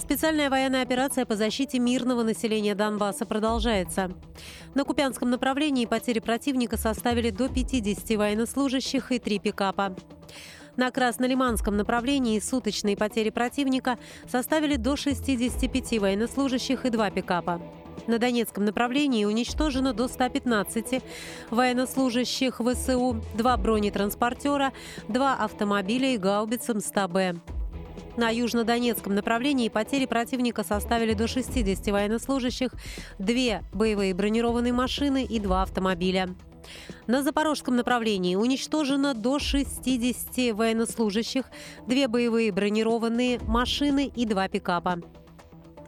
Специальная военная операция по защите мирного населения Донбасса продолжается. На Купянском направлении потери противника составили до 50 военнослужащих и 3 пикапа. На Краснолиманском направлении суточные потери противника составили до 65 военнослужащих и 2 пикапа. На Донецком направлении уничтожено до 115 военнослужащих ВСУ, два бронетранспортера, два автомобиля и гаубица МСТА-Б. На южнодонецком направлении потери противника составили до 60 военнослужащих, две боевые бронированные машины и два автомобиля. На запорожском направлении уничтожено до 60 военнослужащих, две боевые бронированные машины и два пикапа.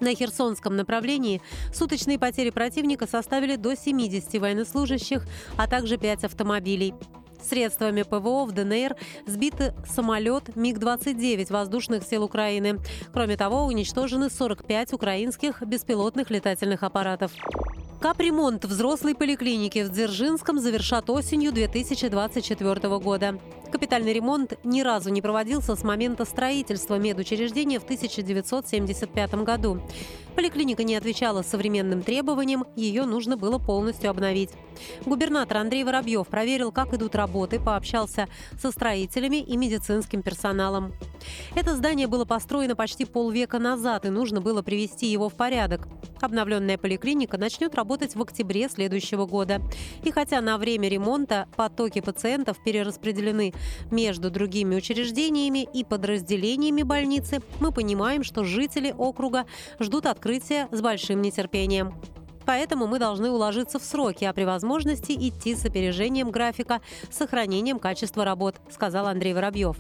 На Херсонском направлении суточные потери противника составили до 70 военнослужащих, а также 5 автомобилей. Средствами ПВО в ДНР сбит самолет МиГ-29 воздушных сил Украины. Кроме того, уничтожены 45 украинских беспилотных летательных аппаратов. Капремонт взрослой поликлиники в Дзержинском завершат осенью 2024 года. Капитальный ремонт ни разу не проводился с момента строительства медучреждения в 1975 году. Поликлиника не отвечала современным требованиям, ее нужно было полностью обновить. Губернатор Андрей Воробьев проверил, как идут работы, пообщался со строителями и медицинским персоналом. Это здание было построено почти полвека назад, и нужно было привести его в порядок. Обновленная поликлиника начнет работать в октябре следующего года. И хотя на время ремонта потоки пациентов перераспределены между другими учреждениями и подразделениями больницы, мы понимаем, что жители округа ждут открытия с большим нетерпением. Поэтому мы должны уложиться в сроки, а при возможности идти с опережением графика, сохранением качества работ, сказал Андрей Воробьев.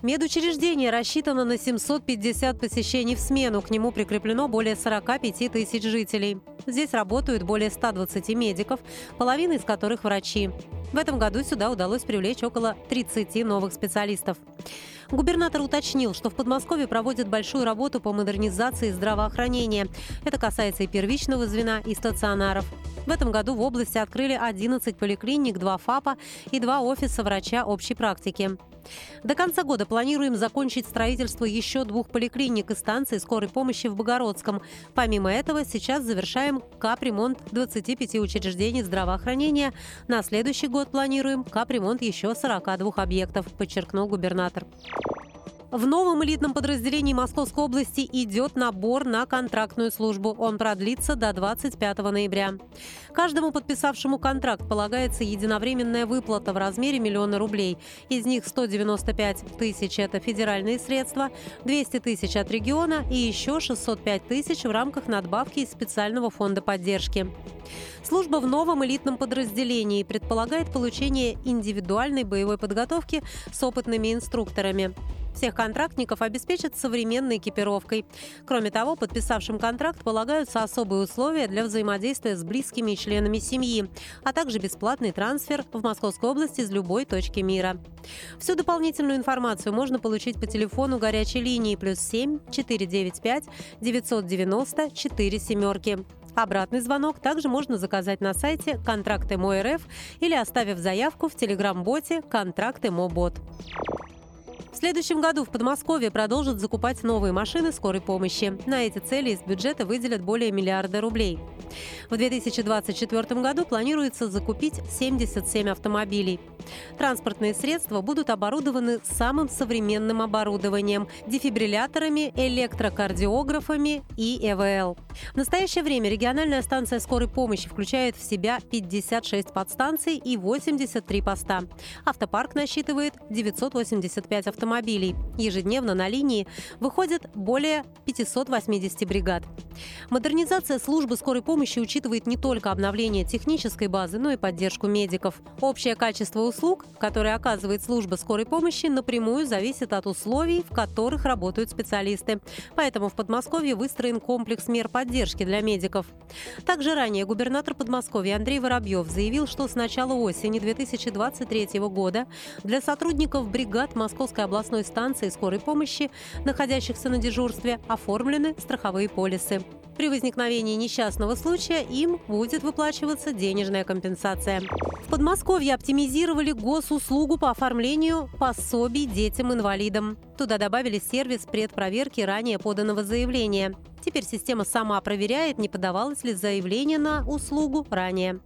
Медучреждение рассчитано на 750 посещений в смену. К нему прикреплено более 45 тысяч жителей. Здесь работают более 120 медиков, половина из которых врачи. В этом году сюда удалось привлечь около 30 новых специалистов. Губернатор уточнил, что в Подмосковье проводят большую работу по модернизации здравоохранения. Это касается и первичного звена, и стационаров. В этом году в области открыли 11 поликлиник, 2 ФАПа и 2 офиса врача общей практики. До конца года планируем закончить строительство еще двух поликлиник и станций скорой помощи в Богородском. Помимо этого, сейчас завершаем капремонт 25 учреждений здравоохранения. На следующий год планируем капремонт еще 42 объектов, подчеркнул губернатор. В новом элитном подразделении Московской области идет набор на контрактную службу. Он продлится до 25 ноября. Каждому подписавшему контракт полагается единовременная выплата в размере миллиона рублей. Из них 195 тысяч – это федеральные средства, 200 тысяч от региона и еще 605 тысяч в рамках надбавки из специального фонда поддержки. Служба в новом элитном подразделении предполагает получение индивидуальной боевой подготовки с опытными инструкторами. Всех контрактников обеспечат современной экипировкой. Кроме того, подписавшим контракт полагаются особые условия для взаимодействия с близкими и членами семьи, а также бесплатный трансфер в Московской области из любой точки мира. Всю дополнительную информацию можно получить по телефону горячей линии плюс 7 495 990 4 семерки. Обратный звонок также можно заказать на сайте «Контракты Мой РФ» или оставив заявку в телеграм-боте «Контракты Мобот». Следующем году в Подмосковье продолжат закупать новые машины скорой помощи. На эти цели из бюджета выделят более миллиарда рублей. В 2024 году планируется закупить 77 автомобилей. Транспортные средства будут оборудованы самым современным оборудованием – дефибрилляторами, электрокардиографами и ЭВЛ. В настоящее время региональная станция скорой помощи включает в себя 56 подстанций и 83 поста. Автопарк насчитывает 985 автомобилей автомобилей. Ежедневно на линии выходит более 580 бригад. Модернизация службы скорой помощи учитывает не только обновление технической базы, но и поддержку медиков. Общее качество услуг, которые оказывает служба скорой помощи, напрямую зависит от условий, в которых работают специалисты. Поэтому в Подмосковье выстроен комплекс мер поддержки для медиков. Также ранее губернатор Подмосковья Андрей Воробьев заявил, что с начала осени 2023 года для сотрудников бригад Московской областной станции скорой помощи, находящихся на дежурстве, оформлены страховые полисы. При возникновении несчастного случая им будет выплачиваться денежная компенсация. В Подмосковье оптимизировали госуслугу по оформлению пособий детям-инвалидам. Туда добавили сервис предпроверки ранее поданного заявления. Теперь система сама проверяет, не подавалось ли заявление на услугу ранее.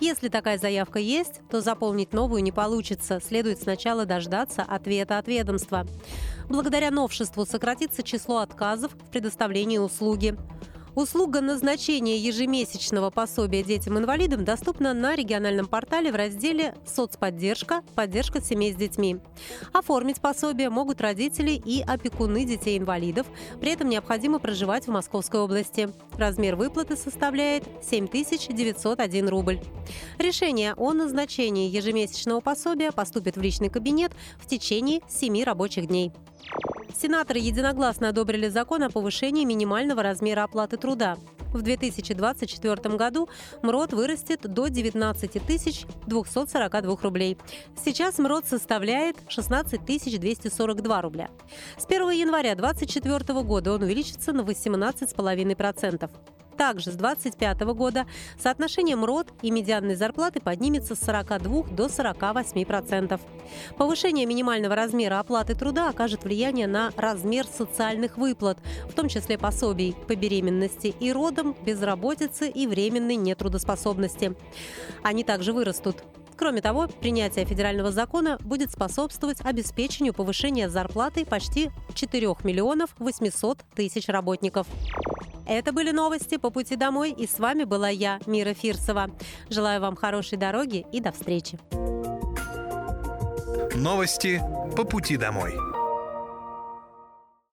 Если такая заявка есть, то заполнить новую не получится. Следует сначала дождаться ответа от ведомства. Благодаря новшеству сократится число отказов в предоставлении услуги. Услуга назначения ежемесячного пособия детям-инвалидам доступна на региональном портале в разделе «Соцподдержка. Поддержка семей с детьми». Оформить пособие могут родители и опекуны детей-инвалидов. При этом необходимо проживать в Московской области. Размер выплаты составляет 7901 рубль. Решение о назначении ежемесячного пособия поступит в личный кабинет в течение 7 рабочих дней. Сенаторы единогласно одобрили закон о повышении минимального размера оплаты труда. В 2024 году МРОД вырастет до 19 242 рублей. Сейчас МРОД составляет 16 242 рубля. С 1 января 2024 года он увеличится на 18,5%. Также с 2025 года соотношение МРОД и медианной зарплаты поднимется с 42 до 48%. Повышение минимального размера оплаты труда окажет влияние на размер социальных выплат, в том числе пособий по беременности и родам, безработице и временной нетрудоспособности. Они также вырастут. Кроме того, принятие федерального закона будет способствовать обеспечению повышения зарплаты почти 4 миллионов 800 тысяч работников. Это были новости по пути домой, и с вами была я, Мира Фирсова. Желаю вам хорошей дороги и до встречи. Новости по пути домой.